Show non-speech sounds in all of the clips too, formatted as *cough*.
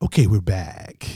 Okay, we're back.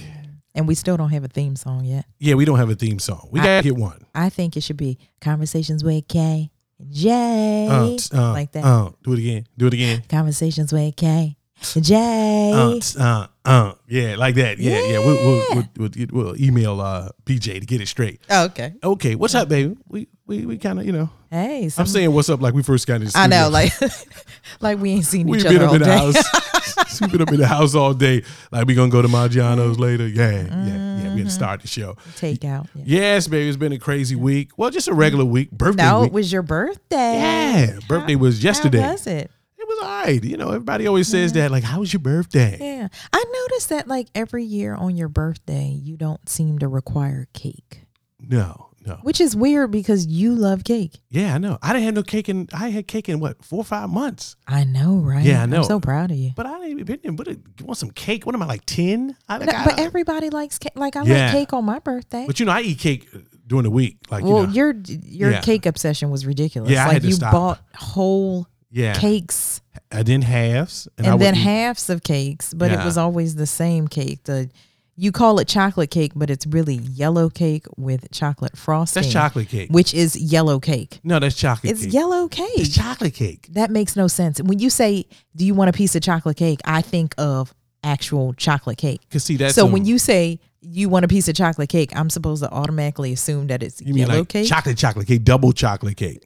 And we still don't have a theme song yet. Yeah, we don't have a theme song. We gotta get one. I think it should be Conversations with K and J. Uh, t- uh, like that. Uh, do it again. Do it again. Conversations with K and J. Uh, t- uh, uh, yeah, like that. Yeah, yeah. We'll, we'll, we'll, we'll, we'll email uh, PJ to get it straight. oh, okay. Okay, what's up, baby? We we, we kind of you know. Hey, I'm saying what's up like we first got in the I know, like, *laughs* like we ain't seen We've each been other up all in the day. *laughs* *laughs* house. Up in the house all day. Like we gonna go to Maggiano's mm. later. Yeah, yeah, yeah. We had mm-hmm. to start the show. Take out. Yeah. Yes, baby. It's been a crazy week. Well, just a regular week. Birthday No, week. it was your birthday. yeah, birthday was yesterday. How was it? It was all right. You know, everybody always says that. Like, how was your birthday? Yeah. I noticed that like every year on your birthday, you don't seem to require cake, No, no. which is weird because you love cake. Yeah, I know. I didn't have no cake in. I had cake in what four or five months. I know, right? Yeah, I know. I'm so proud of you. But I didn't even. But you want some cake? What am I like ten? I, like, No, I- but everybody likes cake. Like I Yeah. like cake on my birthday. but you know, I eat cake during the week. Like, well, you know, your your Yeah. cake obsession was ridiculous. Yeah, I like you stop. bought whole yeah. cakes I didn't halves, and, and, I then halves of cakes, but it was always the same cake. The you call it chocolate cake, but it's really yellow cake with chocolate frosting. That's chocolate cake. which is yellow cake. No, that's chocolate cake. It's cake. yellow cake. It's chocolate cake. that makes no sense. When you say, "Do you want a piece of chocolate cake?" I think of actual chocolate cake. Cause see, that's so um, when you say you want a piece of chocolate cake, I'm supposed to automatically assume that it's you mean yellow like cake. chocolate chocolate cake, double chocolate cake.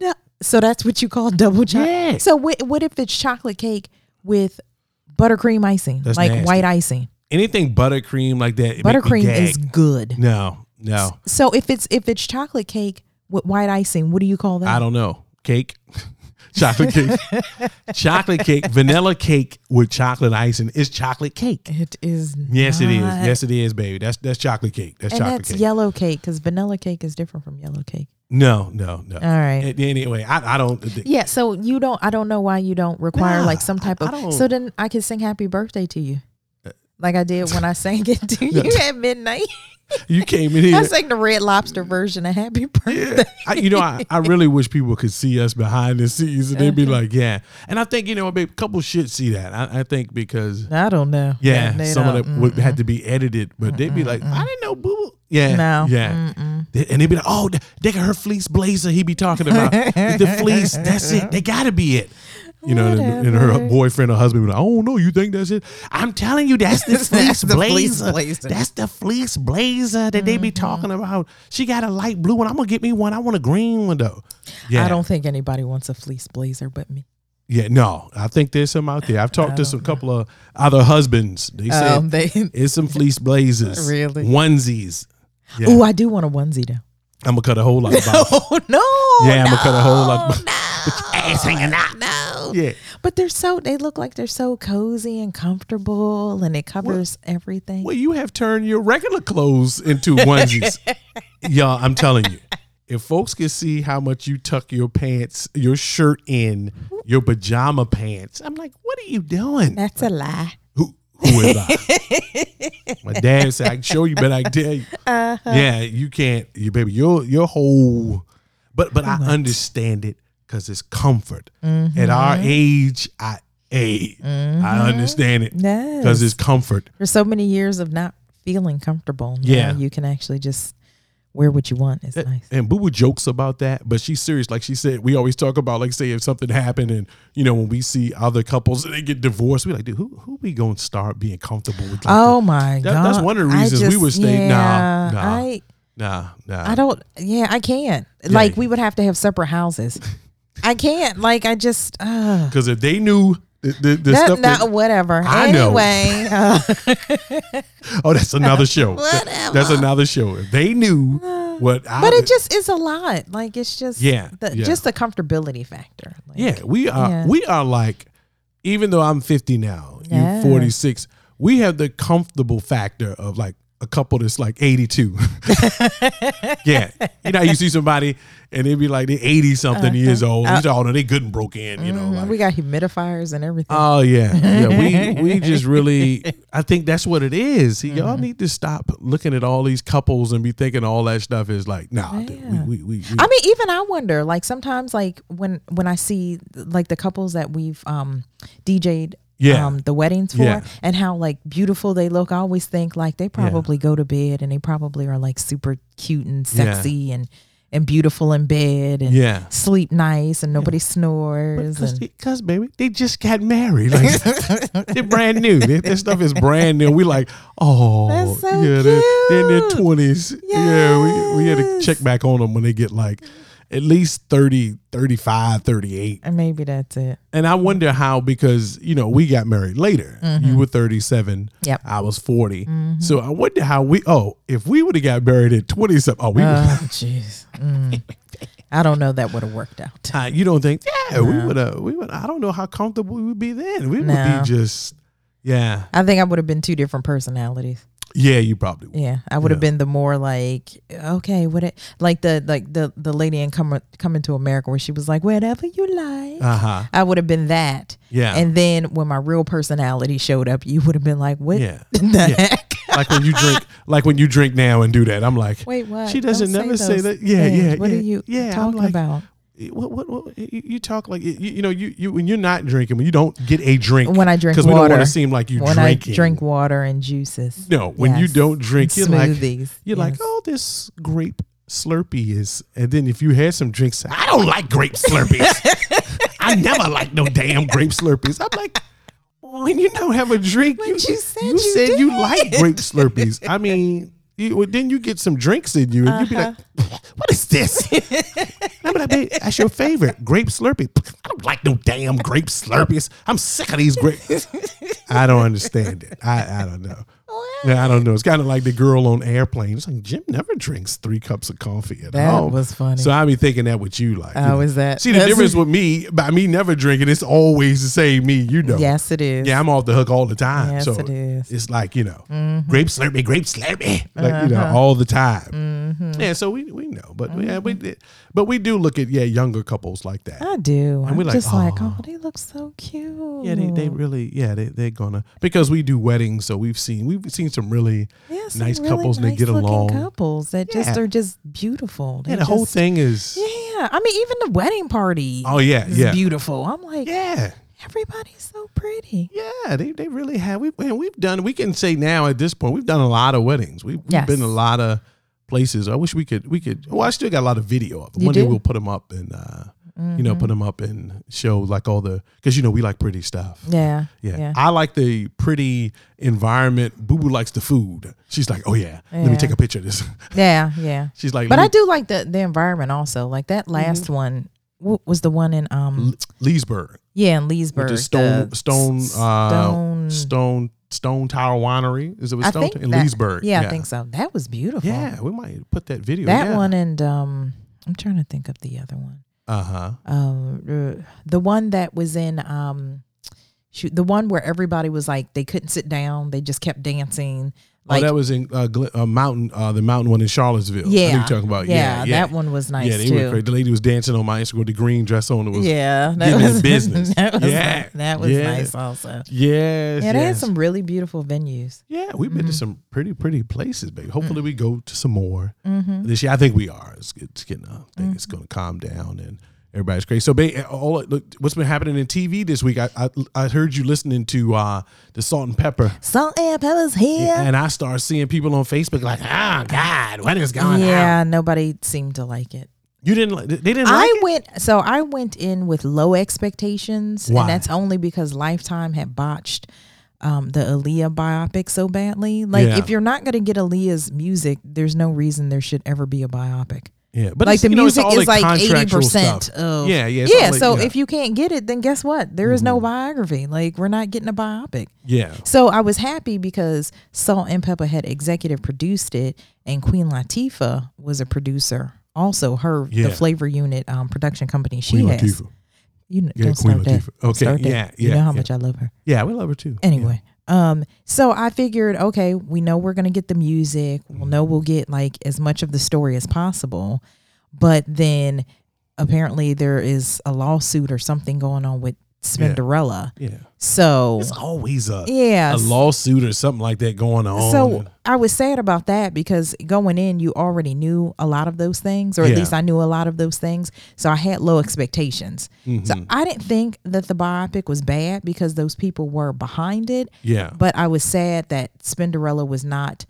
No, so that's what you call *laughs* double chocolate. Yeah. So what, what if it's chocolate cake with buttercream icing, That's like nasty. white icing? Anything buttercream like that. Buttercream is good. no, no. So if it's if it's chocolate cake with white icing, what do you call that? I don't know. Cake, *laughs* chocolate cake, *laughs* chocolate cake, vanilla cake with chocolate icing is chocolate cake. It is. Yes, it is. Yes, it is, baby. That's that's chocolate cake. That's and chocolate that's cake. yellow cake because vanilla cake is different from yellow cake. No, no, no. All right. Anyway, I, I don't. Yeah, so you don't. I don't know why you don't require Nah, like some type I- of. I so then I can sing happy birthday to you, like I did when I *laughs* sang it to you at midnight. You came in here. *laughs* I sang the Red Lobster version of Happy Birthday. Yeah. I, you know, I, I really wish people could see us behind the scenes and they'd be Uh-huh. like, yeah. And I think, you know, a couple should see that. I, I think because, I don't know. yeah, They some of don't- that would had to be edited, but they'd be like, I didn't know, boo. boo." Yeah. No. Yeah. They- And they'd be like, oh, th- they got her fleece blazer He'd be talking about. *laughs* the fleece, that's it. They got to be it. You know, and, and her boyfriend or husband be like, oh, no, you think that's it? I'm telling you, that's the *laughs* That's fleece the fleece blazer. blazer. That's the fleece blazer that they be Mm-hmm. talking about. She got a light blue one. I'm going to get me one. I want a green one, though. Yeah. I don't think anybody wants a fleece blazer but me. Yeah, no. I think there's some out there. I've talked to some couple of other husbands. They say Um, they. *laughs* it's some fleece blazers. Really? Onesies. Yeah. Oh, I do want a onesie though. I'm gonna cut a whole lot about *laughs* Oh no! Yeah, I'ma cut a whole lot- No, no, ass hanging out. *laughs* No. Yeah. But they're so they look like they're so cozy and comfortable, and it covers everything. Well, you have turned your regular clothes into *laughs* onesies. Y'all, I'm telling you. If folks can see how much you tuck your pants, your shirt in, your pajama pants, I'm like, what are you doing? That's a lie. Who who is I? My dad said I can show you, but I can tell you. Uh-huh. Yeah, you can't, you baby. Your your whole, but but I understand it because it's comfort. At our Mm-hmm. age, I a I understand it because Yes. it's comfort. For so many years of not feeling comfortable, Yeah. you can actually just wear what you want. It's nice. And Boo Boo jokes about that, but she's serious. Like she said, we always talk about like say if something happened, and you know when we see other couples and they get divorced, we like, dude, who who we gonna start being comfortable with? Like Oh this? my That- god! that's one of the reasons we would stay- nah, yeah, nah. I nah, nah. I don't. Yeah, I can't. Like we would have to have separate houses. I can't. Like I just. Uh, Because if they knew the, the, the that, stuff, not that, whatever. I know. anyway, *laughs* uh, oh, that's another show. Whatever. That's another show. If they knew what, I, but it just is a lot. Like it's just Yeah, the, yeah. just the comfortability factor. Like, yeah, we are Yeah. we are like, even though I'm 50 now, Yeah. you're 46, we have the comfortable factor of like a couple that's like 82. *laughs* yeah, you know, you see somebody and they be like they 80 something years old. You know, oh, no, they good and broke in. You know, Mhm, like, we got humidifiers and everything. Oh yeah, yeah. We we *laughs* just really, I think that's what it is. Mm-hmm. Y'all need to stop looking at all these couples and be thinking all that stuff is like, nah. dude, we, we, we, we- I mean, even I wonder. Like sometimes, like when when I see like the couples that we've um DJ'd Yeah. um, the weddings for, Yeah. and how like beautiful they look. I always think like they probably go to bed and they probably are like super cute and Yeah. sexy and and beautiful in bed and Yeah. sleep nice and nobody snores. Because, baby, they just got married. Like, *laughs* they're brand new. They, their stuff is brand new. We like, oh, so yeah, they're, they're in their cute. twenties. Yeah, we we had to check back on them when they get like at least 30, 35, 38. and maybe that's it. And I wonder how because you know we got married later. You were thirty seven. Mm-hmm. Yep. I was 40 So I wonder how we. Oh, if we would have got married at twenty something. Oh, we. Oh, *laughs* jeez. Mm. I don't know that would have worked out. Uh, you don't think? Yeah, we would have. We would. I don't know how comfortable we would be then. We would be just. Yeah. I think I would have been two different personalities. Yeah, you probably would. Yeah, I would have Yeah. been the more like, okay, what it like the like the the lady in come coming to America where she was like, whatever you like. Uh huh. I would have been that. Yeah. And then when my real personality showed up, you would have been like, what Yeah. the Yeah. heck? like when you drink, like when you drink now and do that. I'm like, Wait, what? She doesn't Don't never say those that. Yeah, things. yeah, What yeah, are you yeah, talking like- about? Eh, what, what, what eh, you, you talk like eh, you, you know you, you when you're not drinking when you don't get a drink When I drink because we don't want to seem like you When drinking. I drink water and juices. No, when you don't drink, you're like you're like, oh, this grape Slurpee is, and then if you had some drinks, I don't like grape Slurpees. *laughs* I never like no damn grape Slurpees. I'm like, when you don't have a drink, you, you said you you said you like grape Slurpees. I mean. You, well, then you get some drinks in you, and you'd be like, Uh-huh. *laughs* "What is this?" Like, "Babe, "That's your favorite grape Slurpee." *laughs* I don't like no damn grape Slurpees. I'm sick of these grapes. *laughs* I don't understand it. I, I don't know. Yeah, I don't know. It's kind of like the girl on airplane. It's like Jim never drinks three cups of coffee at all. That home. was funny. So I be thinking that with you, like, Oh, is that- See the difference with me by me never drinking. It's always the same me. You know. Yes, it is. Yeah, I'm off the hook all the time. Yes, so it is. It's like you know, grape slurpee, grape slurpee, like you know, Uh-huh. all the time. Mm-hmm. Yeah, so we we know, but yeah, we but we do look at yeah younger couples like that. I do. I'm we like, just like, oh, they look so cute. Yeah, they, they really yeah they they're gonna because we do weddings, so we've seen we've seen some really Yeah, some nice really couples and they get along. Couples that just are just beautiful. They yeah the whole thing is Yeah, I mean, even the wedding party. oh yeah is yeah beautiful. I'm like, yeah everybody's so pretty. yeah they, they really have we and we've done we can say now at this point we've done a lot of weddings we've, we've Yes. been a lot of places I wish we could we could well I still got a lot of video of them You one day we'll put them up and uh you Mm-hmm. know put them up and show like all the because you know we like pretty stuff Yeah, Yeah. yeah. I like the pretty environment. Boo Boo likes the food. She's like, oh yeah, let me take a picture of this. *laughs* Yeah, yeah. *laughs* She's like, But I do like the the environment also. Like that last one what was the one in um Leesburg, yeah in Leesburg. which Stone Stone uh, Stone. Stone Stone Tower Winery. Is it with I Stone in that- Leesburg? Yeah, I think so. That was beautiful. Yeah, we might put that video. that yeah. one and um I'm trying to think of the other one. Uh huh. um the one that was in um shoot the one where everybody was like they couldn't sit down they just kept dancing like oh, that was in uh, uh, Mountain, uh, the Mountain one in Charlottesville. Yeah you're talking about. yeah, Yeah, yeah, that one was nice yeah, they too were. The lady was dancing on my Instagram with the green dress on. It was yeah giving it business. *laughs* that was Yeah, that was yeah. nice also yes, yeah they had some really beautiful venues Yeah, we've been to Mm-hmm. some pretty, pretty places, baby. Hopefully, Mm. we go to some more Mm-hmm. this year. I think we are. It's, it's getting. I think it's going to calm down and everybody's crazy. So, ba- all look, what's been happening in TV this week? I I, I heard you listening to uh, the Salt and Pepa, salt and pepper's here and I started seeing people on Facebook like, "Oh God, what is going on?" yeah nobody seemed to like it You didn't. like They didn't. I like it? went so I went in with low expectations, Why? and that's only because Lifetime had botched um, the Aaliyah biopic so badly. Like, Yeah. if you're not going to get Aaliyah's music, there's no reason there should ever be a biopic. Yeah, but like the you know, music is like eighty percent of Yeah, yeah, yeah. like- so yeah. Mm-hmm. if you can't get it, then guess what? There is no biography. Like we're not getting a biopic. Yeah, So I was happy because Salt and Pepa had executive produced it, and Queen Latifah was a producer. Also, her Yeah. the Flavor Unit um, production company she Queen has. Latifah. You know, Yeah, don't Queen start. Latifah. Don't Okay, start that. yeah, You know how yeah. much I love her. Yeah, we love her too. Anyway, um, so I figured, okay, we know we're gonna get the music. We'll know we'll get like as much of the story as possible, but then apparently there is a lawsuit or something going on with Spinderella. Yeah. So It's always a Yeah, a lawsuit or something like that going on. So I was sad about that because going in, you already knew a lot of those things, or at Yeah. least I knew a lot of those things. So I had low expectations. So Mm-hmm. I didn't think that the biopic was bad because those people were behind it. yeah. But I was sad that Spinderella was not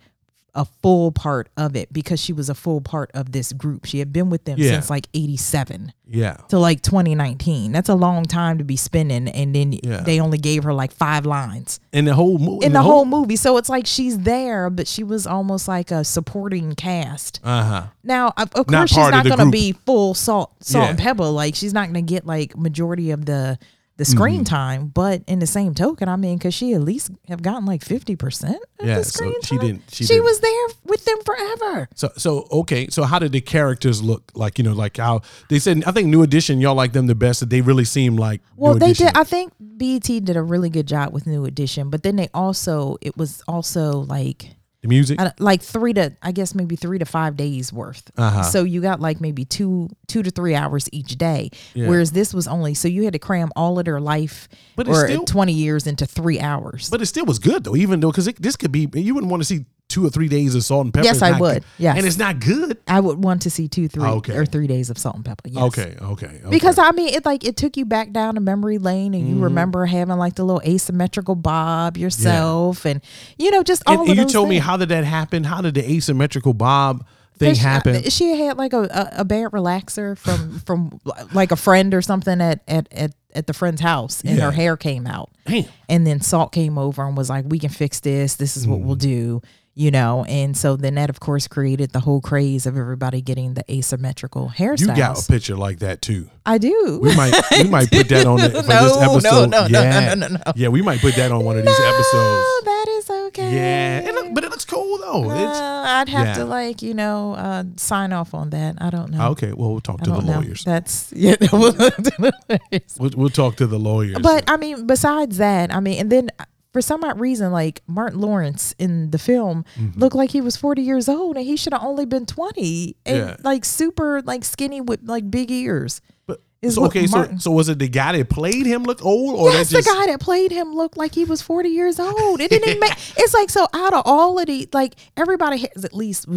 a full part of it because she was a full part of this group. She had been with them Yeah. since like 87 yeah. to like 2019. That's a long time to be spinning. And then Yeah. they only gave her like five lines And the whole movie in the whole movie. So it's like she's there, but she was almost like a supporting cast. Uh-huh. Now, of, of Not course, she's not going to be full salt, salt and Yeah. pepper. Like she's not going to get like majority of the the screen Mm-hmm. time. But in the same token, I mean, because she at least have gotten like fifty percent of Yeah, the so screen she time. didn't- she She, didn't. was there with them forever. So so okay, so how did the characters look like, you know, like how they said I think New Edition y'all like them the best that they really seem like Well, New they Edition. did. I think BET did a really good job with New Edition, but then they also it was also like the music. Like three to I guess maybe three to five days worth. Uh-huh. So you got like maybe two two to three hours each day. Yeah. Whereas this was only so you had to cram all of their life But or still- twenty years into three hours. But it still was good though, even though because this could be you wouldn't want to see two or three days of salt and Pepa. Yes, I would. Yes. and it's not good. I would want to see two, three Okay. or three days of salt and Pepa. Yes. Okay, okay, okay. Because I mean, it like it took you back down to memory lane, and Mm-hmm. you remember having like the little asymmetrical bob yourself, and you know just all and, and you told me how did that happen? How did the asymmetrical bob thing She- happen? She had like a, a, a bad relaxer from from like a friend or something at at at, at the friend's house, and Yeah. her hair came out. Damn. And then Salt came over and was like, "We can fix this. This is what Mm. we'll do." You know, and so then that of course created the whole craze of everybody getting the asymmetrical hairstyles. You got a picture like that too. I do. We might we *laughs* might put that on the, for No, this episode. no, no, yeah. no, no, no, no. Yeah, we might put that on one of these No, episodes. that is okay. Yeah, it look, but it looks cool though. Uh, I'd have yeah. to like you know uh, sign off on that. I don't know. okay. Well, we'll talk I to the know. lawyers. That's yeah. *laughs* We'll, we'll talk to the lawyers. But I mean, besides that, I mean, and then for some odd reason, like Martin Lawrence in the film Mm-hmm. looked like he was 40 years old and he should have only been 20 and Yeah. like super like skinny with like big ears. But- is so, okay, so Martin- so was it the guy that played him look old, or yes, just the guy that played him looked like he was 40 years old. It didn't even make *laughs* it's like so out of all of the like everybody has at least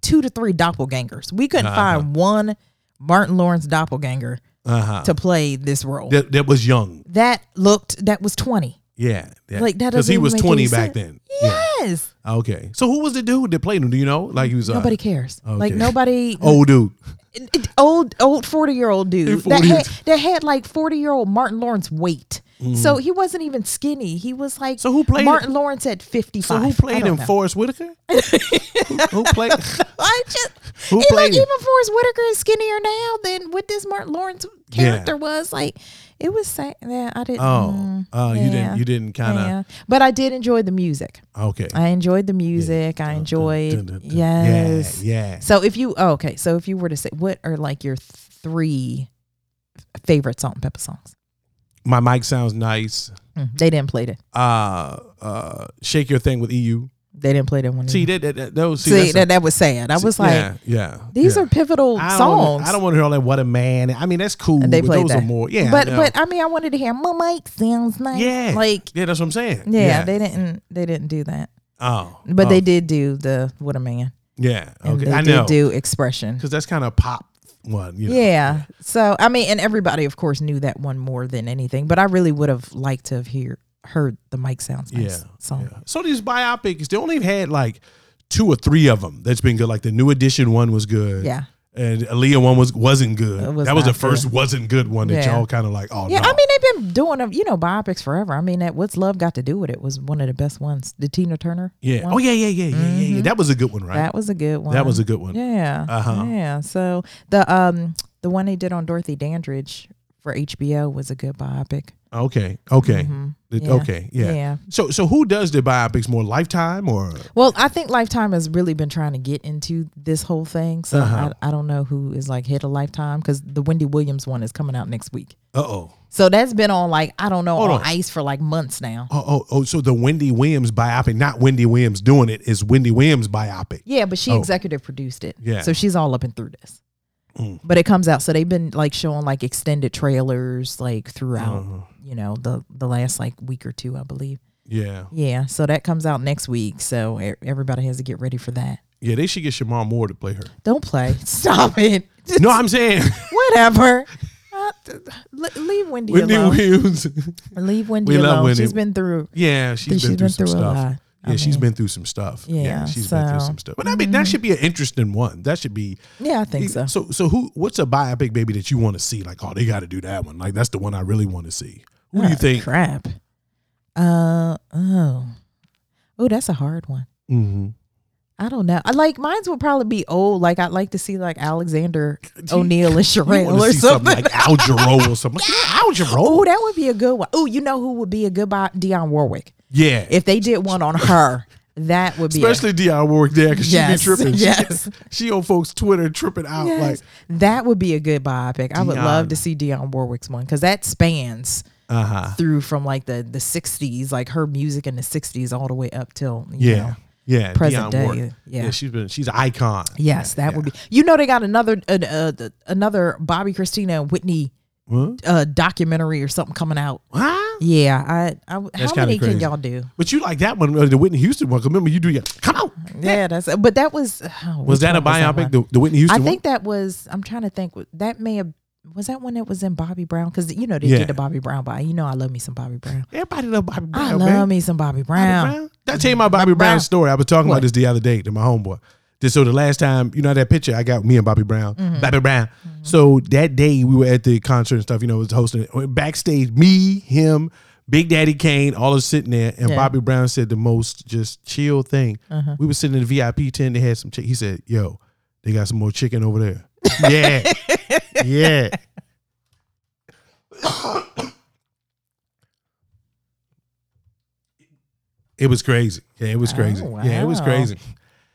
two to three doppelgangers. We couldn't Uh-huh. find one Martin Lawrence doppelganger uh-huh. to play this role. that that was young? that looked that was 20. Yeah, yeah. Like, that because he was twenty back then. Yeah. Yes. Okay. So who was the dude that played him? Do you know? Like he was uh, Nobody cares. Like nobody *laughs* old dude. old old 40 year old dude 40 that had, that had like 40 year old Martin Lawrence weight. So he wasn't even skinny. He was like. So who played- Martin Lawrence at 55. So who played him? know. Forest Whitaker. *laughs* who, who played? *laughs* I just Who played him? even Forest Whitaker is skinnier now than what this Martin Lawrence character was. Like it was sad. Yeah, I didn't. Oh, mm, oh, you yeah, didn't. You didn't kind of. yeah. But I did enjoy the music. Okay. I enjoyed the music. I Dun, enjoyed dun, dun, dun. yes. Yeah. Yeah. So if you oh, okay, so if you were to say what are like your three favorite salt and Pepa songs? My mic sounds nice. Mm, they didn't play it. Uh, uh, shake your thing with EU. They didn't play that one. See either. that, that, that those. See, See, that's a- that, that was sad. I was like, yeah, yeah. these yeah. are pivotal I songs. I don't want to hear all that. What a man. I mean, that's cool. And they played those that. are more. Yeah. but I but I mean, I wanted to hear my mic sounds nice. yeah, like yeah, that's what I'm saying. yeah, they didn't they didn't do that. Oh, But oh, they did do the what a man. Yeah. Okay. they I did know do expression. because that's kind of pop one. You know? Yeah. So I mean, and everybody of course knew that one more than anything. But I really would have liked to have hear heard the mic sounds nice Yeah, song. Yeah. So these biopics, they only had like two or three of them that's been good. Like the new edition one was good. Yeah. And Aaliyah one was wasn't good. Was that was the first good. wasn't good one that Yeah. y'all kind of like. Oh Yeah, no. I mean they've been doing them, you know, biopics forever. I mean, that what's love got to do with it was one of the best ones. The Tina Turner. yeah. one. Oh yeah, yeah, yeah, yeah, yeah, yeah. That was a good one, right? that was a good one. That was a good one. Yeah. Uh-huh. Yeah. So the um the one they did on Dorothy Dandridge for HBO was a good biopic. Okay. Okay. Mm-hmm. Yeah. Okay. Yeah. Yeah. So so who does the biopics more? Lifetime or Well, I think Lifetime has really been trying to get into this whole thing. So Uh-huh. I, I don't know who is like head of Lifetime because the Wendy Williams one is coming out next week. uh oh. So that's been on like I don't know Hold on, on. ice for like months now. Oh, oh, oh, so the Wendy Williams biopic, not Wendy Williams doing it, is Wendy Williams biopic. Yeah, but she Oh. executive produced it. Yeah. So she's all up and through this. Mm. But it comes out. So they've been like showing like extended trailers like throughout, Uh-huh. you know, the the last like week or two, I believe. Yeah. Yeah. So that comes out next week. So everybody has to get ready for that. Yeah, they should get Shemar Moore to play her. Don't play. *laughs* Stop it. *laughs* No, I'm saying *laughs* Whatever. Uh, leave Wendy, Whitney alone. Williams. Leave Wendy We love alone. Wendy. She's been through. yeah, she's been, through some a stuff. I Yeah, she's mean, been through some stuff. Yeah, she's been through some stuff. But I mean, that should be an interesting one. That should be. Yeah, I think so. So, so who? What's a biopic baby that you want to see? Like, oh, they got to do that one. Like, that's the one I really want to see. Who do you Oh, think? Crap. Uh oh. Oh, that's a hard one. Mm-hmm. I don't know. I like mine's would probably be old. Like I'd like to see like Alexander *laughs* O'Neal and *laughs* Cherrelle or something. something like Al Jarreau or *laughs* something? Like, Al Jarreau. Oh, that would be a good one. Oh, you know who would be a good by Dionne Warwick Yeah, if they did one on her. That would be a- especially Dionne Warwick there because Yes, she be tripping. *laughs* yes. she, *laughs* she on folks Twitter tripping out Yes. like, that would be a good biopic. I would love to see Dionne Warwick's one because that spans uh huh. through from like the the '60s, like her music in the '60s, all the way up till you Yeah, know, yeah. present Dionne day. Warwick. Yeah. she's been she's an icon. Yes, Yeah, that would be. You know, they got another uh, uh, another Bobby Christina and Whitney Huh? uh, documentary or something coming out. Huh? Yeah, I. I how kinda many can y'all do? But you like that one, uh, the Whitney Houston one. 'cause Remember, you do your come on. Yeah, that's. But that was. oh, Was which that a one biopic? one? the, the Whitney Houston I think that was. I'm trying to think. That may have. Was that one that was in Bobby Brown? Because you know they Yeah. did the Bobby Brown bio. You know I love me some Bobby Brown. Everybody love Bobby Brown. I love man. me some Bobby Bobby Brown. Brown. Did I tell you my Bobby Brown Brown. story? I was talking What? about this the other day to my homeboy. So the last time, you know that picture I got me and Bobby Brown, Mm-hmm. Bobby Brown. So that day we were at the concert and stuff. You know, was hosting backstage. Me, him, Big Daddy Kane, all us sitting there, and Yeah. Bobby Brown said the most just chill thing. Uh-huh. We were sitting in the VIP tent. They had some. Chick- he said, "Yo, they got some more chicken over there." *laughs* yeah, yeah. It was crazy. Yeah, it was crazy. Oh, Yeah, it was wow.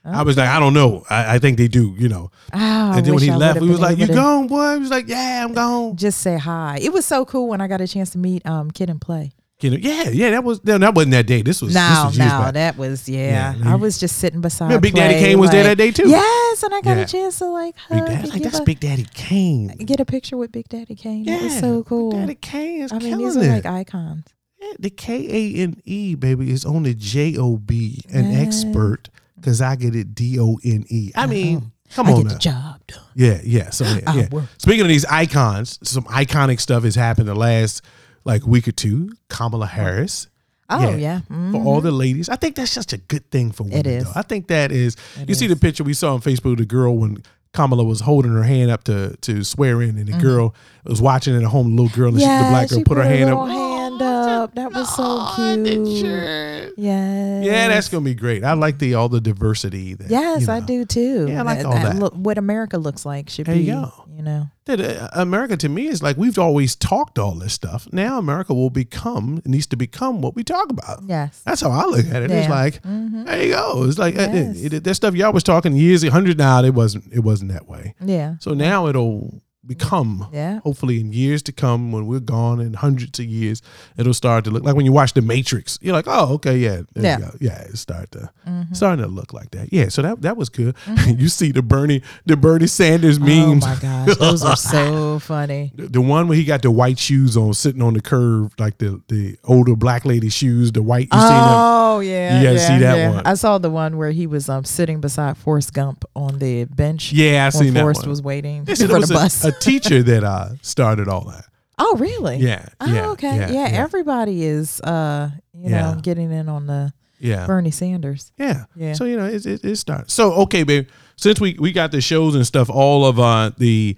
Crazy. I was like, I don't know. I, I think they do, you know. Oh, and then when he I left, we was like, You to gone, boy? He was like, Yeah, I'm gone. Just say hi. It was so cool when I got a chance to meet um Kid and Play. Know, yeah, yeah, that was that wasn't that day. This was this No, was no, that was yeah. Yeah, I was just sitting beside. Remember Big Daddy Play, Kane was there that day too. Yes, and I got Yeah. a chance to like Big hug Daddy, and like that's a- Big Daddy Kane. get a picture with Big Daddy Kane. Yeah, that was so cool. Big Daddy Kane is I mean, these are it. like icons. Yeah, the K A N E baby is on the J O B, an Yeah. expert, because I get it D O N E. I mean, come I on get now. the job done. Yeah, yeah. So yeah, yeah. work. Speaking of these icons, some iconic stuff has happened the last like week or two. Kamala Harris. Oh yeah, For Mhm. all the ladies. I think that's such a good thing for women. is. Though. I think that is It you see the picture we saw on Facebook of the girl when Kamala was holding her hand up to to swear in and the girl was watching at home, the little girl, and she, the Mm-hmm. Black girl she put her hand up. hand up. That was so cute. Yeah. Yeah, that's gonna be great. I like the all the diversity. That, Yes, you I do too. Yeah, I like all that. Look, what America looks like should There be. you go. You know. that uh, America to me is like we've always talked all this stuff. Now America will become needs to become what we talk about. Yes. That's how I look at it. It's Yeah. like Mhm. there you go. It's like uh, Yes. it, it- that stuff y'all was talking years, hundred now. It wasn't. It wasn't that way. Yeah. So now it'll become. Yeah. Hopefully, in years to come, when we're gone in hundreds of years, it'll start to look like when you watch The Matrix. You're like, oh, okay, yeah, there Yeah. you go. yeah. It start to Mhm. starting to look like that. Yeah, so that that was good. *laughs* you see the Bernie the Bernie Sanders memes. Oh my gosh, those are so *laughs* funny. The, the one where he got the white shoes on, sitting on the curve, like the the older black lady shoes, the white. You seen? Oh yeah, You gotta yeah, see that yeah. one. I saw the one where he was um sitting beside Forrest Gump on the bench. Yeah, I seen that Forrest one. was waiting for the a, bus. a teacher that uh started all that. oh really? Yeah, Oh, yeah, okay. yeah, Yeah, yeah. everybody is uh you know getting in on the Yeah, Bernie Sanders. yeah, Yeah. So you know, it it, it started. So okay, babe. Since we we got the shows and stuff, all of uh the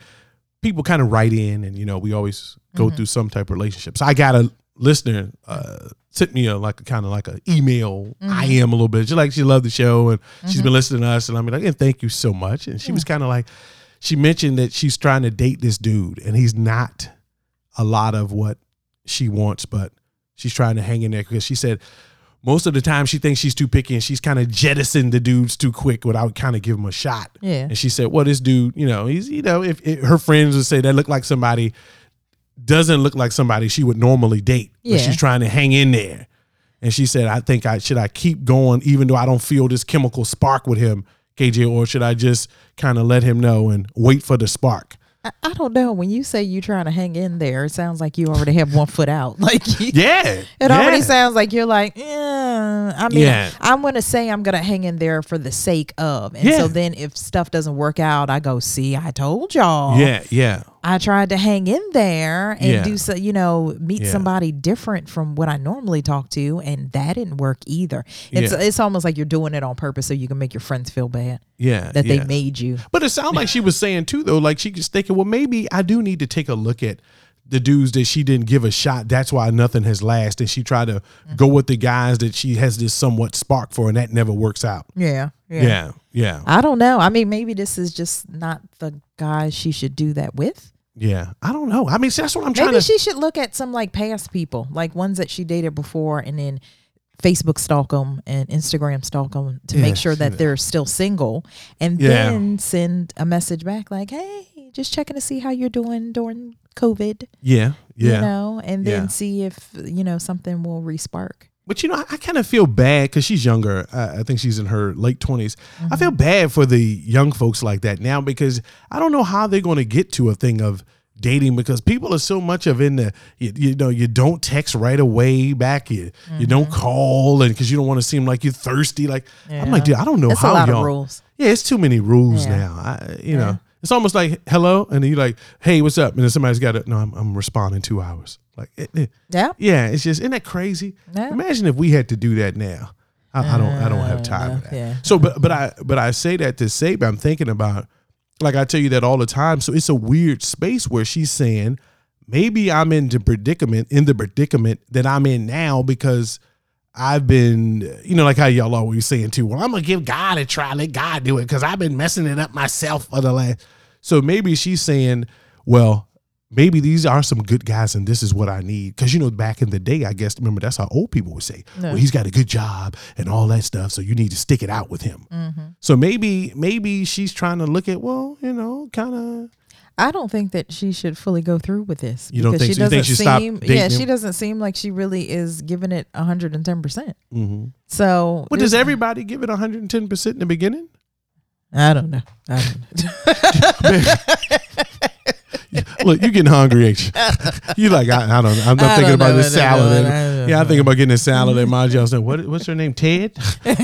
people kind of write in, and you know, we always go Mm-hmm. through some type of relationship. So I got a listener uh sent me a like a kind of like a email. Mm-hmm. I am a little bit. She like she loved the show and she's been listening to us, and I'm like, and thank you so much. And she was kind of like, she mentioned that she's trying to date this dude, and he's not a lot of what she wants, but she's trying to hang in there because she said most of the time she thinks she's too picky and she's kind of jettisoned the dudes too quick without kind of give him a shot. Yeah. And she said, "Well, this dude, you know, he's you know, if, if her friends would say that look like somebody doesn't look like somebody she would normally date, Yeah. but she's trying to hang in there." And she said, "I think I should I keep going even though I don't feel this chemical spark with him. KJ, or should I just kind of let him know and wait for the spark? I, I don't know. When you say you're trying to hang in there, it sounds like you already have one foot out. *laughs* Like you, Yeah, It already sounds like you're like, eh, I mean, Yeah. I'm gonna say I'm gonna hang in there for the sake of, and Yeah. so then if stuff doesn't work out, I go, see, I told y'all. Yeah, yeah, I tried to hang in there and Yeah. do so, you know, meet Yeah. somebody different from what I normally talk to, and that didn't work either. It's Yeah. it's almost like you're doing it on purpose so you can make your friends feel bad yeah. that they made you. But it sounded like she was saying too, though, like she was thinking, well, maybe I do need to take a look at the dudes that she didn't give a shot. That's why nothing has lasted. She tried to go with the guys that she has this somewhat spark for, and that never works out. Yeah, Yeah, yeah, I don't know. I mean, maybe this is just not the guy she should do that with. yeah. I don't know. I mean, that's what I'm trying to. Maybe to. she should look at some like past people, like ones that she dated before, and then Facebook stalk them and Instagram stalk them to Yeah, make sure that that. they're still single, and Yeah. then send a message back like, "Hey, just checking to see how you're doing during COVID." yeah, yeah. You know, and then Yeah. see if you know something will respark. But you know, I, I kind of feel bad because she's younger. I, I think she's in her late 20s. I Mm-hmm. feel bad for the young folks like that now because I don't know how they're going to get to a thing of dating because people are so much of in the you, you know you don't text right away back you you don't Mm-hmm. call and because you don't want to seem like you're thirsty like I'm like dude I don't know That's how a lot y'all of rules. yeah it's too many rules Yeah. now I, you know it's almost like hello and you're like hey what's up and then somebody's got to no I'm, I'm responding two hours like it, it- Yeah. yeah, it's just isn't that crazy? Yeah. Imagine if we had to do that now. I, I don't I don't have time uh, for that. yeah. So but but I but I say that to say but I'm thinking about like I tell you that all the time. So it's a weird space where she's saying maybe I'm in the predicament in the predicament that I'm in now because I've been, you know, like how y'all always saying too. Well, I'm gonna give God a try, let God do it, because I've been messing it up myself for the last. So maybe she's saying, well, maybe these are some good guys, and this is what I need. Because you know, back in the day, I guess remember that's how old people would say, well, he's got a good job and all that stuff, so you need to stick it out with him. Mm-hmm. So maybe maybe she's trying to look at, well, you know, kind of. I don't think that she should fully go through with this. You don't because think she so? Doesn't she seem, Yeah, him? she doesn't seem like she really is giving it 110. percent Mm-hmm. So But does everybody give it 110 percent in the beginning? I don't know. I don't know. *laughs* Look, you getting hungry, ain't you? *laughs* you like I, I don't. I'm not I thinking don't about this salad. and- I don't yeah, I'm thinking about getting a salad at my house. What, what's her name? Ted?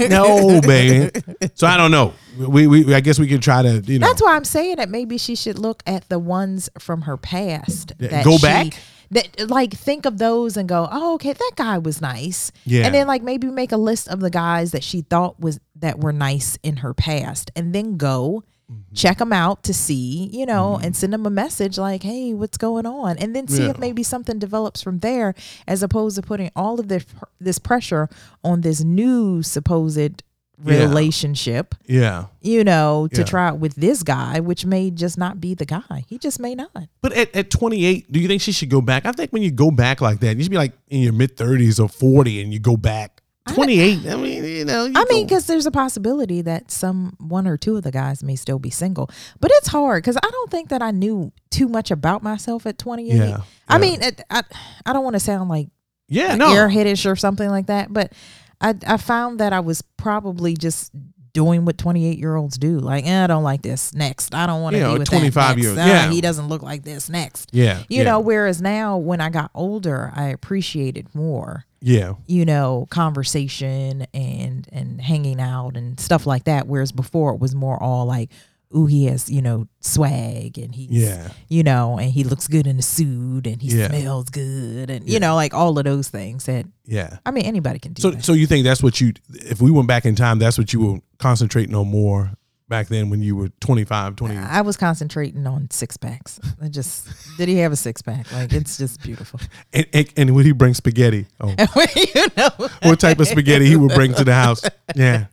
no, man. So I don't know. We, we I guess we can try to you know. That's why I'm saying that maybe she should look at the ones from her past. Yeah, That go she- back? That like think of those and go, oh, okay, that guy was nice. Yeah. And then like maybe make a list of the guys that she thought was that were nice in her past, and then go Mm-hmm. check them out to see, you know, and send them a message like, hey, what's going on, and then see Yeah. if maybe something develops from there, as opposed to putting all of this this pressure on this new supposed relationship yeah. you know, to Yeah. try out with this guy, which may just not be the guy. He just may not. But at, at 28, do you think she should go back? I think when you go back like that, you should be like in your mid 30s or 40 and you go back. 28, I mean, you know. You I mean, because there's a possibility that some one or two of the guys may still be single, but it's hard because I don't think that I knew too much about myself at 28. Yeah, I mean, it, I I don't want to sound like yeah, no. airheadish or something like that, but I I found that I was probably just doing what 28 year olds do. Like, eh, I don't like this. Next, I don't want to Yeah, be with 25 that. years. Ah, Yeah. he doesn't look like this. Next, Yeah. you yeah, know. Whereas now, when I got older, I appreciated more. Yeah. you know conversation and and hanging out and stuff like that whereas before it was more all like ooh he has you know swag and he's Yeah. you know and he looks good in a suit and he Yeah. smells good and you know like all of those things that Yeah. i mean anybody can do So, that. so you think that's what you, if we went back in time, that's what you were concentrating on more back then when you were 25, 20? I was concentrating on six packs. I just did he have a six pack? Like it's just beautiful. *laughs* And, and, and would he bring spaghetti? Oh, *laughs* you know, what type of spaghetti he would bring to the house? *laughs* Yeah.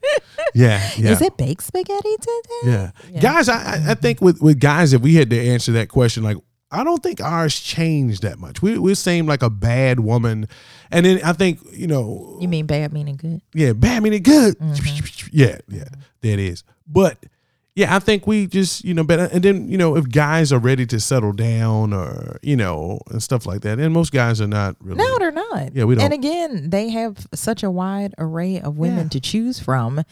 Yeah. Yeah. is it baked spaghetti today? Yeah. Yeah. Guys, I, I- think with, with guys, if we had to answer that question, like, I don't think ours changed that much. We, we're same like a bad woman. And then I think, you know, You mean bad meaning good? yeah, bad meaning good. Mm-hmm. Yeah, yeah, that is. But yeah, I think we just, you know, better. And then, you know, if guys are ready to settle down or, you know, and stuff like that, and most guys are not really. No, they're not. Yeah, we don't. And again, they have such a wide array of women Yeah. to choose from.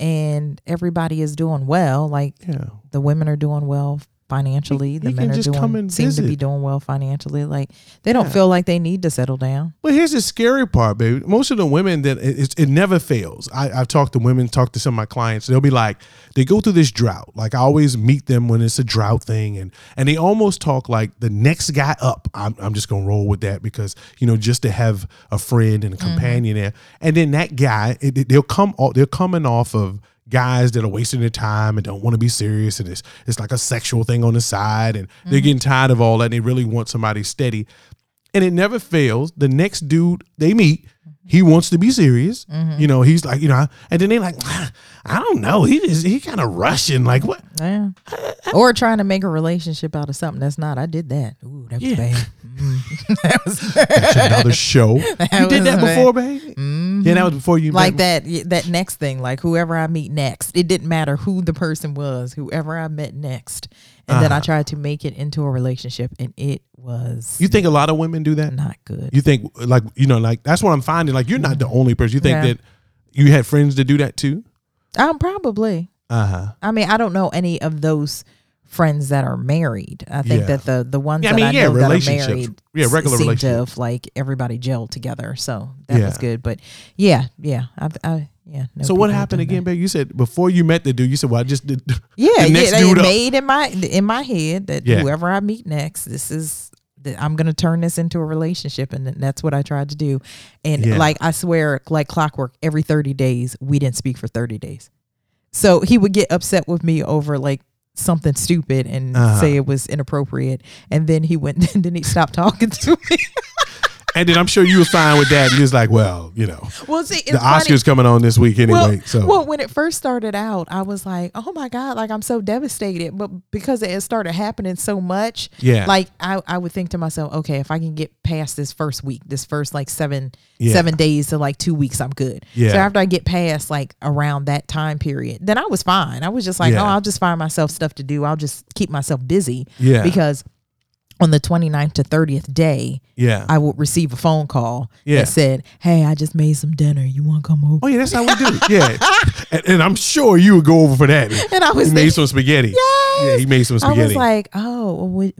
And everybody is doing well. Like Yeah. the women are doing well financially. The he men are just come doing seem to be doing well financially. Like they don't Yeah. feel like they need to settle down. But here's the scary part, baby. Most of the women that it, it, never fails. I, I've talked to women, talked to some of my clients. They'll be like, they go through this drought. Like I always meet them when it's a drought thing, and and they almost talk like the next guy up. I'm, I'm just gonna roll with that because you know just to have a friend and a mm-hmm. companion there, and then that guy, it, it- they'll come, off, they're coming off of guys that are wasting their time and don't want to be serious and it's it's like a sexual thing on the side and they're getting tired of all that and they really want somebody steady and it never fails. The next dude they meet, he wants to be serious. You know, he's like, you know, and then they like, "Ah, I don't know, he just he kind of rushing. Like what? Yeah. or trying to make a relationship out of something that's not. I did that. Ooh, that was Yeah. bad. Mm. *laughs* that was That's another show. *laughs* you did that bad. before, baby. Yeah, that was before you like met. that that next thing like whoever i meet next it didn't matter who the person was whoever i met next and then i Uh-huh. tried to make it into a relationship and it was You think a lot of women do that? not good You think like you know like that's what I'm finding. Like you're not the only person. You think Mm-hmm. Yeah. that you had friends to do that too? Um probably Uh huh. i mean i don't know any of those friends that are married i think Yeah. that the the ones Yeah, I that mean, i yeah, know that are relationships. married Yeah, regular seem to relationships. have like everybody gelled together so that was Yeah. good but yeah yeah i've I, yeah know So what people who've happened done that. again, babe? You said before you met the dude, you said, "Well, I just did." Yeah, *laughs* the next yeah, dude it up. made in my in my head that Yeah. whoever I meet next, this is that I'm gonna turn this into a relationship, and that's what I tried to do. And Yeah. like I swear, like clockwork, every 30 days we didn't speak for 30 days. So he would get upset with me over like something stupid and Uh-huh. say it was inappropriate, and then he went, and *laughs* then he stopped talking to me. *laughs* And then I'm sure you was fine with that. You was like, "Well, you know, well, see, it's the funny. Oscars coming on this week anyway." Well, so well, when it first started out, I was like, "Oh my god!" Like I'm so devastated. But because it started happening so much, Yeah. like I, I would think to myself, "Okay, if I can get past this first week, this first like seven Yeah. seven days to like two weeks, I'm good." Yeah. So after I get past like around that time period, then I was fine. I was just like, Yeah. "Oh, I'll just find myself stuff to do. I'll just keep myself busy." Yeah. Because on the 29th to 30th day, yeah. I would receive a phone call Yeah. that said, "Hey, I just made some dinner. You want to come over?" Oh yeah, that's how we do. it. Yeah, *laughs* and, and I'm sure you would go over for that. And I was he made some spaghetti. Yeah, he made some spaghetti. I was like, oh, what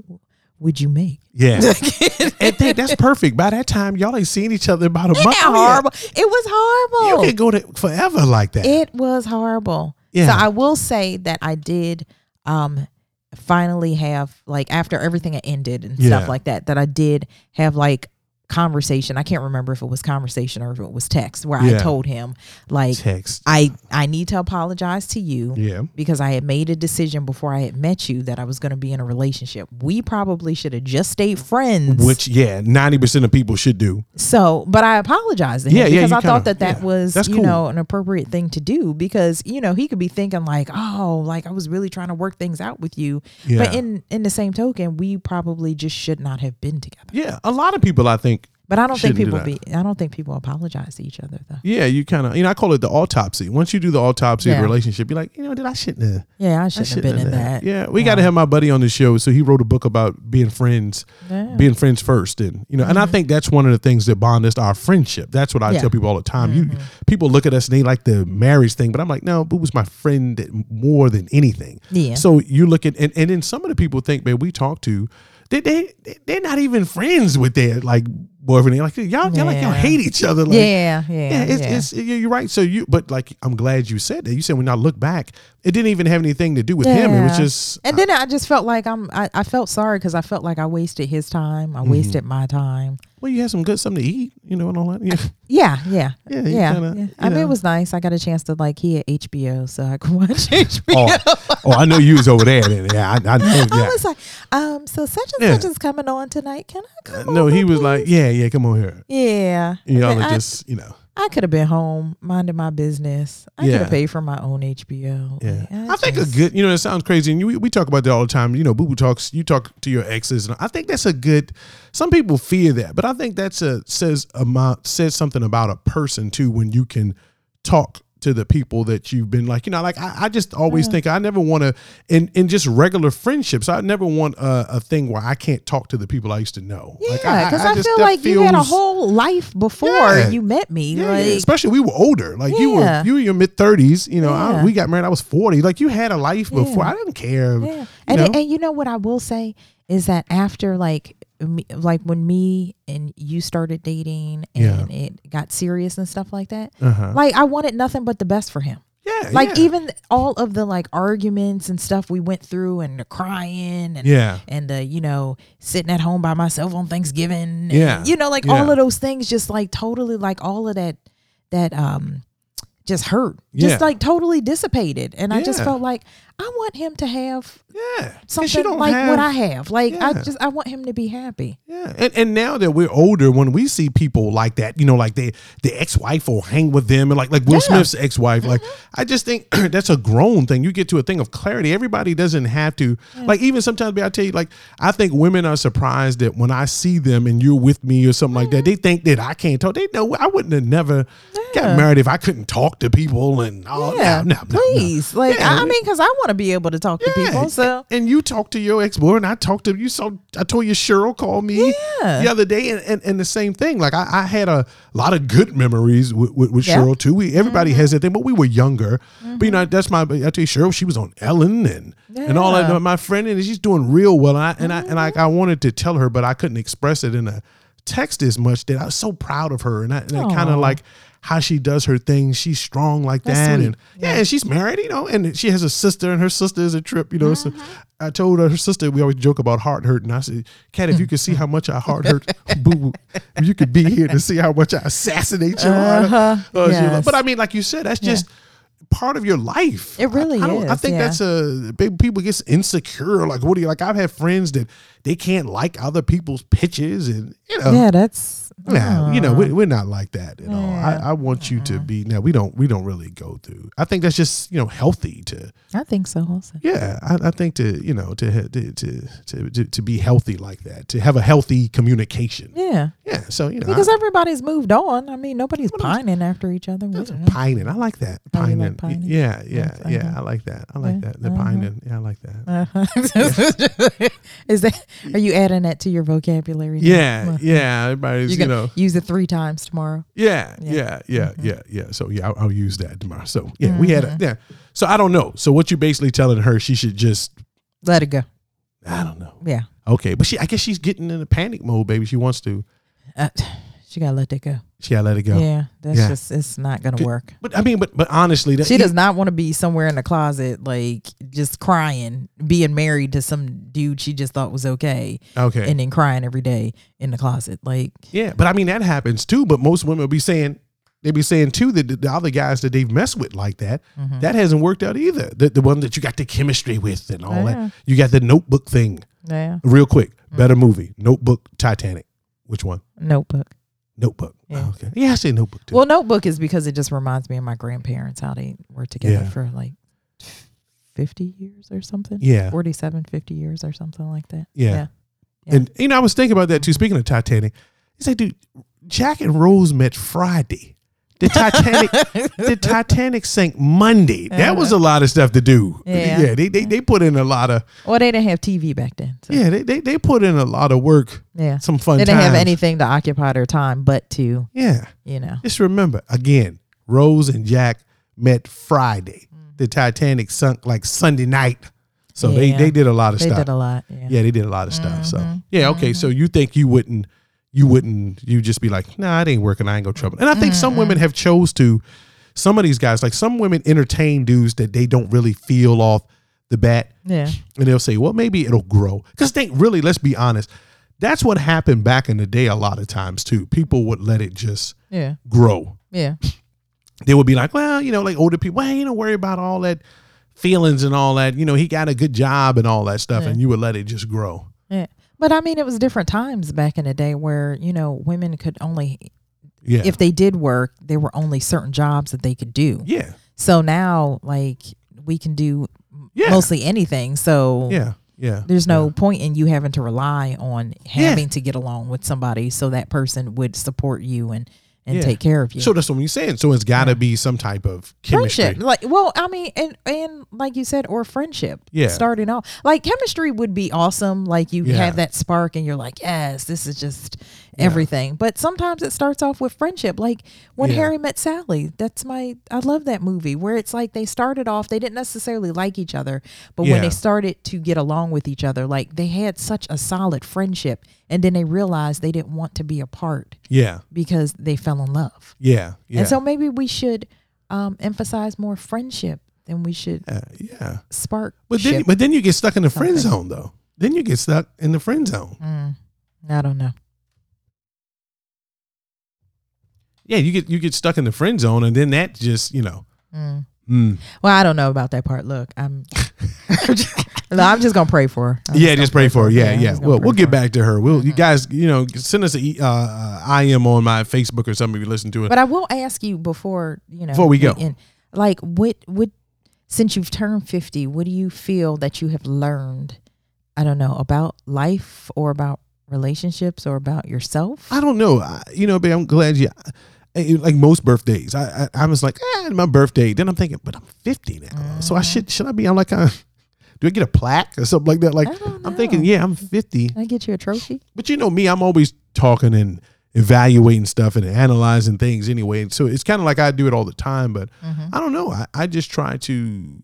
would you make? yeah, *laughs* and think that's perfect. By that time, y'all ain't seen each other about a Isn't month. that horrible? It was horrible. You can go to forever like that. It was horrible. Yeah. So I will say that I did um finally have like after everything had ended and Yeah. stuff like that, that I did have like conversation. I can't remember if it was conversation or if it was text where Yeah. I told him like Text. I I need to apologize to you Yeah. because I had made a decision before I had met you that I was going to be in a relationship. We probably should have just stayed friends. Which yeah, ninety percent of people should do. So, but I apologized to him Yeah, yeah, because you I thought kinda- that that yeah, was, that's you cool. know, an appropriate thing to do because, you know, he could be thinking like, oh, like I was really trying to work things out with you. But in in the same token, we probably just should not have been together. Yeah, a lot of people I think. But I don't think Shouldn't do people be I don't think people apologize to each other though. Yeah, you kind of you know I call it the autopsy. Once you do the autopsy of Yeah. the relationship, you're like, you know, did I shouldn't have. Yeah, I I shouldn't have shouldn't been in done that. Yeah, we got to have my buddy on the show. So he wrote a book about being friends, Yeah. being friends first, and you know, and I think that's one of the things that bond us our friendship. That's what I Mm-hmm. Yeah. Mm-hmm. tell people all the time. You people look at us and they like the marriage thing, but I'm like, no, Boo was my friend more than anything. Yeah. So you look at and and then some of the people think, man, we talk to. They, they they're not even friends with their like boyfriend. Like y'all, y'all like y'all hate each other. Like, yeah, yeah, yeah, it's, yeah. it's yeah, you're right. So you, but like, I'm glad you said that. You said when I look back, it didn't even have anything to do with him. It was just, And then I just felt like I'm. I, I felt sorry because I felt like I wasted his time. Mm-hmm. I wasted my time. well, you had some good something to eat, you know, and all that. Yeah, *laughs* Yeah, yeah, Yeah, yeah. kinda, yeah. I mean, it was nice. I got a chance to like he at HBO, so I could *laughs* watch HBO. oh, oh, I know you was over there. Then. Yeah, I, I *laughs* know. I was like, um, so such and Yeah. such is coming on tonight. Can I come? no, he was like, please?" Yeah, yeah, come on here. yeah. Y'all are I, just, you know, I could have been home minding my business. I could Yeah. have paid for my own HBO. yeah. Like, I think a good, you know, it sounds crazy, and you, we, we talk about that all the time. You know, Boo Boo talks. You talk to your exes, and I think that's a good. Some people fear that, but I think that's a says amount says something about a person too when you can talk to the people that you've been like, you know, like I, I just always think I never want to, in, in just regular friendships, I never want a, a thing where I can't talk to the people I used to know. Yeah, Like, because I, just- feel like you had a whole life before Yeah. you met me. Yeah, like, yeah, especially we were older. Like you were, you were in your mid thirties. You know, I, we got married. I was forty. Like you had a life before. Yeah. I didn't care. Yeah. You And, know? and you know what I will say is that after like me, like when me and you started dating Yeah. and it got serious and stuff like that, uh-huh. like I wanted nothing but the best for him. Yeah, Like yeah. even all of the like arguments and stuff we went through and the crying and yeah, and the you know sitting at home by myself on Thanksgiving. and, Yeah. you know like Yeah. all of those things just like totally like all of that that um just hurt, just Yeah. like totally dissipated, and I just felt like I want him to have yeah something like have- what I have. Like I just I want him to be happy. Yeah, and, and now that we're older, when we see people like that, you know, like they the ex wife will hang with them, and like like Will Yeah. Smith's ex wife, like mm-hmm. I just think *clears throat* that's a grown thing. You get to a thing of clarity. Everybody doesn't have to like even sometimes. I tell you, like I think women are surprised that when I see them and you're with me or something like that, mm-hmm. they think that I can't talk. They know I wouldn't have never got married if I couldn't talk to people and oh yeah, no, no, no, no. please. Like Yeah, I, I mean, because I want to be able to talk to people. So and you talked to your ex boy, and I talked to you. So I told you Cherrelle called me Yeah. the other day, and, and, and the same thing. Like I, I had a lot of good memories with, with, with Yeah. Mm-hmm. Cherrelle too. We everybody has that thing, but we were younger. But you know, that's my. I tell you, Cherrelle, she was on Ellen and and all that. My friend, and she's doing real well. And I and I and like I wanted to tell her, but I couldn't express it in a text as much. That I was so proud of her, and I, and I kind of like how she does her thing. She's strong like That's that, sweet. and yeah, and she's married, you know, and she has a sister, and her sister is a trip, you know. So Mm-hmm. I told her, her sister, we always joke about heart hurt, and I said, Kat, if you could see how much I heart hurt, boo, boo, if you could be here to see how much I assassinate you." heart. Uh-huh. uh, Yes. But I mean, like you said, that's just part of your life. It really I, I don't- I think yeah. that's a big people get insecure. Like, what do you like? I've had friends that they can't like other people's pitches, and you know, yeah, that's yeah, you know, we, we're not like that at all. I, I want you to be. Now we don't. We don't really go through. I think that's just you know healthy to. I think so also. Yeah, I, I think to you know to, to to to to to be healthy like that, to have a healthy communication. Yeah, Yeah, so you know, because I, everybody's moved on. I mean, nobody's pining after each other. Pining. I like that Oh, pining. like pining? Yeah, yeah, yeah. uh-huh. I like that. I like Yeah, that. The uh-huh. pining. Yeah, I like that. Uh-huh. *laughs* Is that? Are you adding that to your vocabulary? now? Yeah, yeah. Everybody's gonna know. use it three times tomorrow. Yeah, Yeah. yeah, yeah, Mm-hmm. yeah, yeah. So yeah, I'll, I'll use that tomorrow. So yeah, we had a yeah. So I don't know. So what you're basically telling her she should just Let it go. I don't know. Yeah, Okay, but she I guess she's getting in a panic mode, baby. She wants to. uh, she gotta let that go. She gotta let it go. Yeah, that's Yeah. just it's not gonna work. But I mean, but but honestly, that She does not want to be somewhere in the closet, like just crying, being married to some dude she just thought was okay, Okay. and then crying every day in the closet. Like, yeah, but I mean that happens too. But most women will be saying they be saying too that the, the other guys that they've messed with like that, Mm-hmm. that hasn't worked out either. The the one that you got the chemistry with and all Yeah. that. You got the Notebook thing. yeah, Real quick, Mm-hmm. better movie, Notebook, Titanic. Which one? Notebook. Notebook. Yeah. Oh, okay. Yeah, I say Notebook too. Well, Notebook is because it just reminds me of my grandparents how they were together Yeah. for like fifty years or something. yeah. 47, 50 years or something like that. Yeah. Yeah. Yeah. And you know, I was thinking about that too. Speaking of Titanic, he said, dude, Jack and Rose met Friday. The Titanic, *laughs* the Titanic sank Monday. That was a lot of stuff to do. Uh-huh. Yeah. yeah they, they they put in a lot of Well, they didn't have TV back then. So, yeah they, they they put in a lot of work. yeah. Some fun. They didn't have anything to occupy their time but to, Yeah, you know. just remember again, Rose and Jack met Friday. The Titanic sunk like Sunday night. So they Mm-hmm. Yeah. they did a lot of They stuff. They did a lot. Yeah. Yeah, they did a lot of stuff. So Mhm. yeah, okay. So you think you wouldn't, you wouldn't, you just be like, nah, it ain't working. I ain't gonna trouble. And I think some women mm-hmm. have chose to. Some of these guys, like some women, entertain dudes that they don't really feel off the bat, Yeah. and they'll say, well, maybe it'll grow. Because they really, let's be honest, that's what happened back in the day. A lot of times too, people would let it just Yeah. grow. Yeah. *laughs* They would be like, well, you know, like older people, well, you don't worry about all that feelings and all that. You know, he got a good job and all that stuff, Yeah. and you would let it just grow. Yeah. But I mean, it was different times back in the day where, you know, women could only, Yeah. if they did work, there were only certain jobs that they could do. yeah. So now, like, we can do Yeah. mostly anything. So Yeah. Yeah. there's no Yeah. point in you having to rely on Yeah. having to get along with somebody so that person would support you and and Yeah. take care of you. So that's what I'm saying. So it's got to be some type of chemistry. friendship like well i mean and and like you said or friendship Yeah. starting off like chemistry would be awesome like you Yeah. have that spark and you're like yes this is just everything but sometimes it starts off with friendship like when Yeah. harry met sally that's my i love that movie where it's like they started off they didn't necessarily like each other but when they started to get along with each other like they had such a solid friendship and then they realized they didn't want to be apart Yeah. because they fell in love Yeah. Yeah. and so maybe we should um, emphasize more friendship than we should Uh, yeah. spark. But then, but then you get stuck in the friend Something. zone, though. Then you get stuck in the friend zone. Mm, I don't know. Yeah, you get you get stuck in the friend zone, and then that just you know. Mm. Mm. Well, I don't know about that part. Look, I'm. *laughs* no, I'm just gonna pray for her. I'm Yeah, gonna just pray for her. Yeah, yeah. just gonna Well, we'll get. Mm-hmm. back to her. We'll you guys, you know, send us a uh, uh, IM on my Facebook or something if you listen to it. But I will ask you before you know Before we go. end, like what what since you've turned fifty, what do you feel that you have learned? I don't know about life or about relationships or about yourself. I don't know. I, you know, babe, I'm glad you. I- Like most birthdays, I I, I was like, eh, my birthday. Then I'm thinking, but I'm 50 now, so I should should I be on like a *laughs* do I get a plaque or something like that? Like I'm thinking, yeah, I'm 50, I get you a trophy? but you know me, I'm always talking and evaluating stuff and analyzing things anyway. So it's kind of like I do it all the time, but Mm-hmm. I don't know. I, I just try to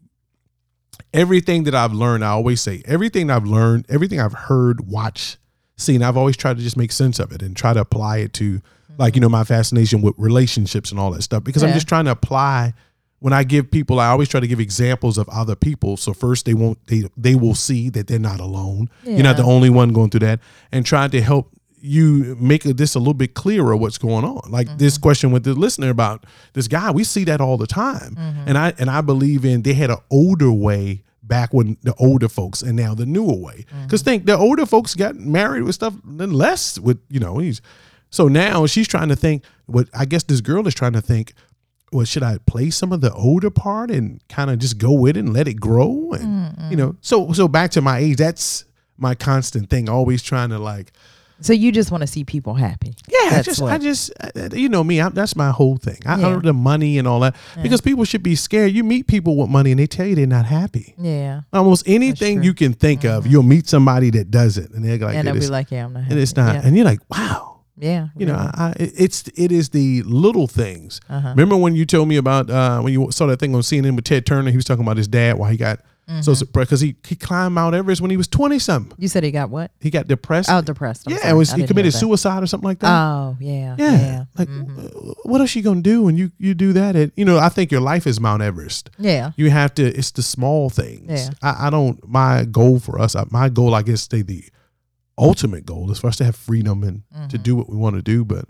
everything that I've learned, I always say everything I've learned, everything I've heard, watched, seen, I've always tried to just make sense of it and try to apply it to like, you know, my fascination with relationships and all that stuff. Because I'm just trying to apply when I give people, I always try to give examples of other people. So first they won't they they will see that they're not alone. You're not the only one going through that. And trying to help you make this a little bit clearer what's going on. Like Mm-hmm. this question with the listener about this guy, we see that all the time. Mm-hmm. And I and I believe in they had an older way back when the older folks and now the newer way. Mm-hmm. Because think the older folks got married with stuff then less with, you know, he's so now she's trying to think what I guess this girl is trying to think, well, should I play some of the older part and kind of just go with it and let it grow? And you know, so so back to my age, that's my constant thing, always trying to like So you just want to see people happy. yeah, I That's just, I just, uh, you know me. I, that's my whole thing. I, Yeah. The money and all that because people should be scared. You meet people with money and they tell you they're not happy. Yeah. Almost anything you can think of, you'll meet somebody that does it, and they're like, and they'll be like, yeah, I'm not. Happy. and it's not, Yeah. and you're like, wow. Yeah. You know, really. I, I, it's it is the little things. Uh-huh. Remember when you told me about uh, when you saw that thing on CNN with Ted Turner? He was talking about his dad, why he got Mm-hmm. so surprised because he he climbed Mount Everest when he was twenty something. You said he got what? He got depressed. Oh, depressed. I'm yeah, sorry. it was I he committed suicide or something like that. Oh, yeah. Yeah. Yeah. Like, Mhm. uh, what else you gonna do when you you do that? At, you know, I think your life is Mount Everest. Yeah. You have to. It's the small things. Yeah. I, I don't. My goal for us. uh, My goal, I guess, say the ultimate goal is for us to have freedom and Mm-hmm. to do what we want to do. But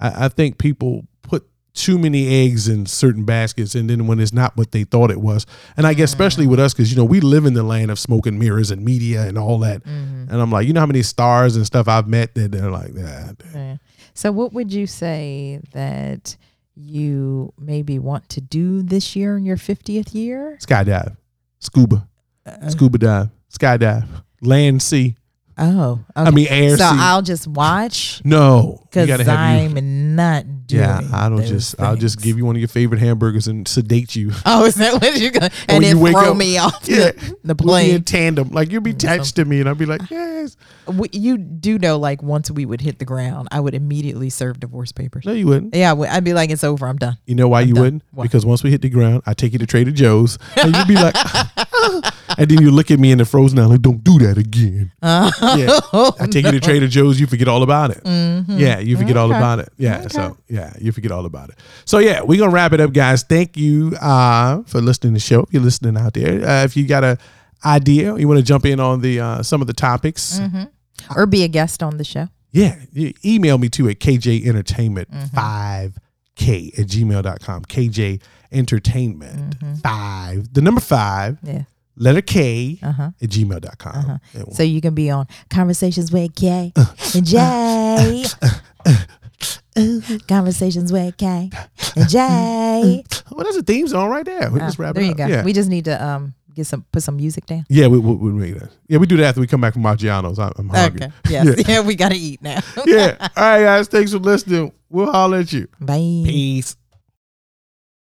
I, I think people put too many eggs in certain baskets, and then when it's not what they thought it was, and I guess especially Mm-hmm. with us, because you know we live in the land of smoke and mirrors and media and all that. Mm-hmm. And I'm like, you know how many stars and stuff I've met that they're like, ah, Yeah. So, what would you say that you maybe want to do this year in your 50th year? skydive, scuba, Uh, scuba dive, skydive, land, sea. Oh, I mean, air, so. I'll just watch no, because you. I'm not doing. Yeah, I don't just. I'll just give you one of your favorite hamburgers and sedate you. *laughs* Oh, is that what you're gonna? And you then wake throw up- me off Yeah, the, the We'll be in plane. tandem. Like you'll be attached to me, and I'll be like, yes. You do know, like once we would hit the ground, I would immediately serve divorce papers. No, you wouldn't. Yeah, I'd be like, it's over. I'm done. You know why I'm you done. wouldn't? Why? Because once we hit the ground, I take you to Trader Joe's, and you'd be like, *laughs* and then you look at me in the frozen eye, like, don't do that again. Uh, *laughs* Yeah, I take you to Trader Joe's, you forget all about it. mhm. Yeah, you forget all about it. Yeah, Okay. so yeah, you forget all about it. So yeah, we're gonna wrap it up, guys. Thank you uh, for listening to the show. If you're listening out there, uh, if you got a idea, you want to jump in on the uh, some of the topics, Mhm. Or be a guest on the show. yeah, email me too at kjentertainment5k at gmail.com. KJ Entertainment 5, the number 5, Yeah. Letter K Uh huh. at gmail.com. And So you can be on Conversations with Kay and Jay. *laughs* Conversations with Kay and Jay. *laughs* well, that's a theme song right there. We Ah, just wrap there you up. go. Yeah. We just need to um get some put some music down? Yeah, we we, we make that. Yeah, we do that after we come back from Maggiano's. I, I'm hungry. Okay. Yes. *laughs* Yeah. we gotta eat now. Yeah. All right, guys. Thanks for listening. We'll holler at you. Bye. Peace.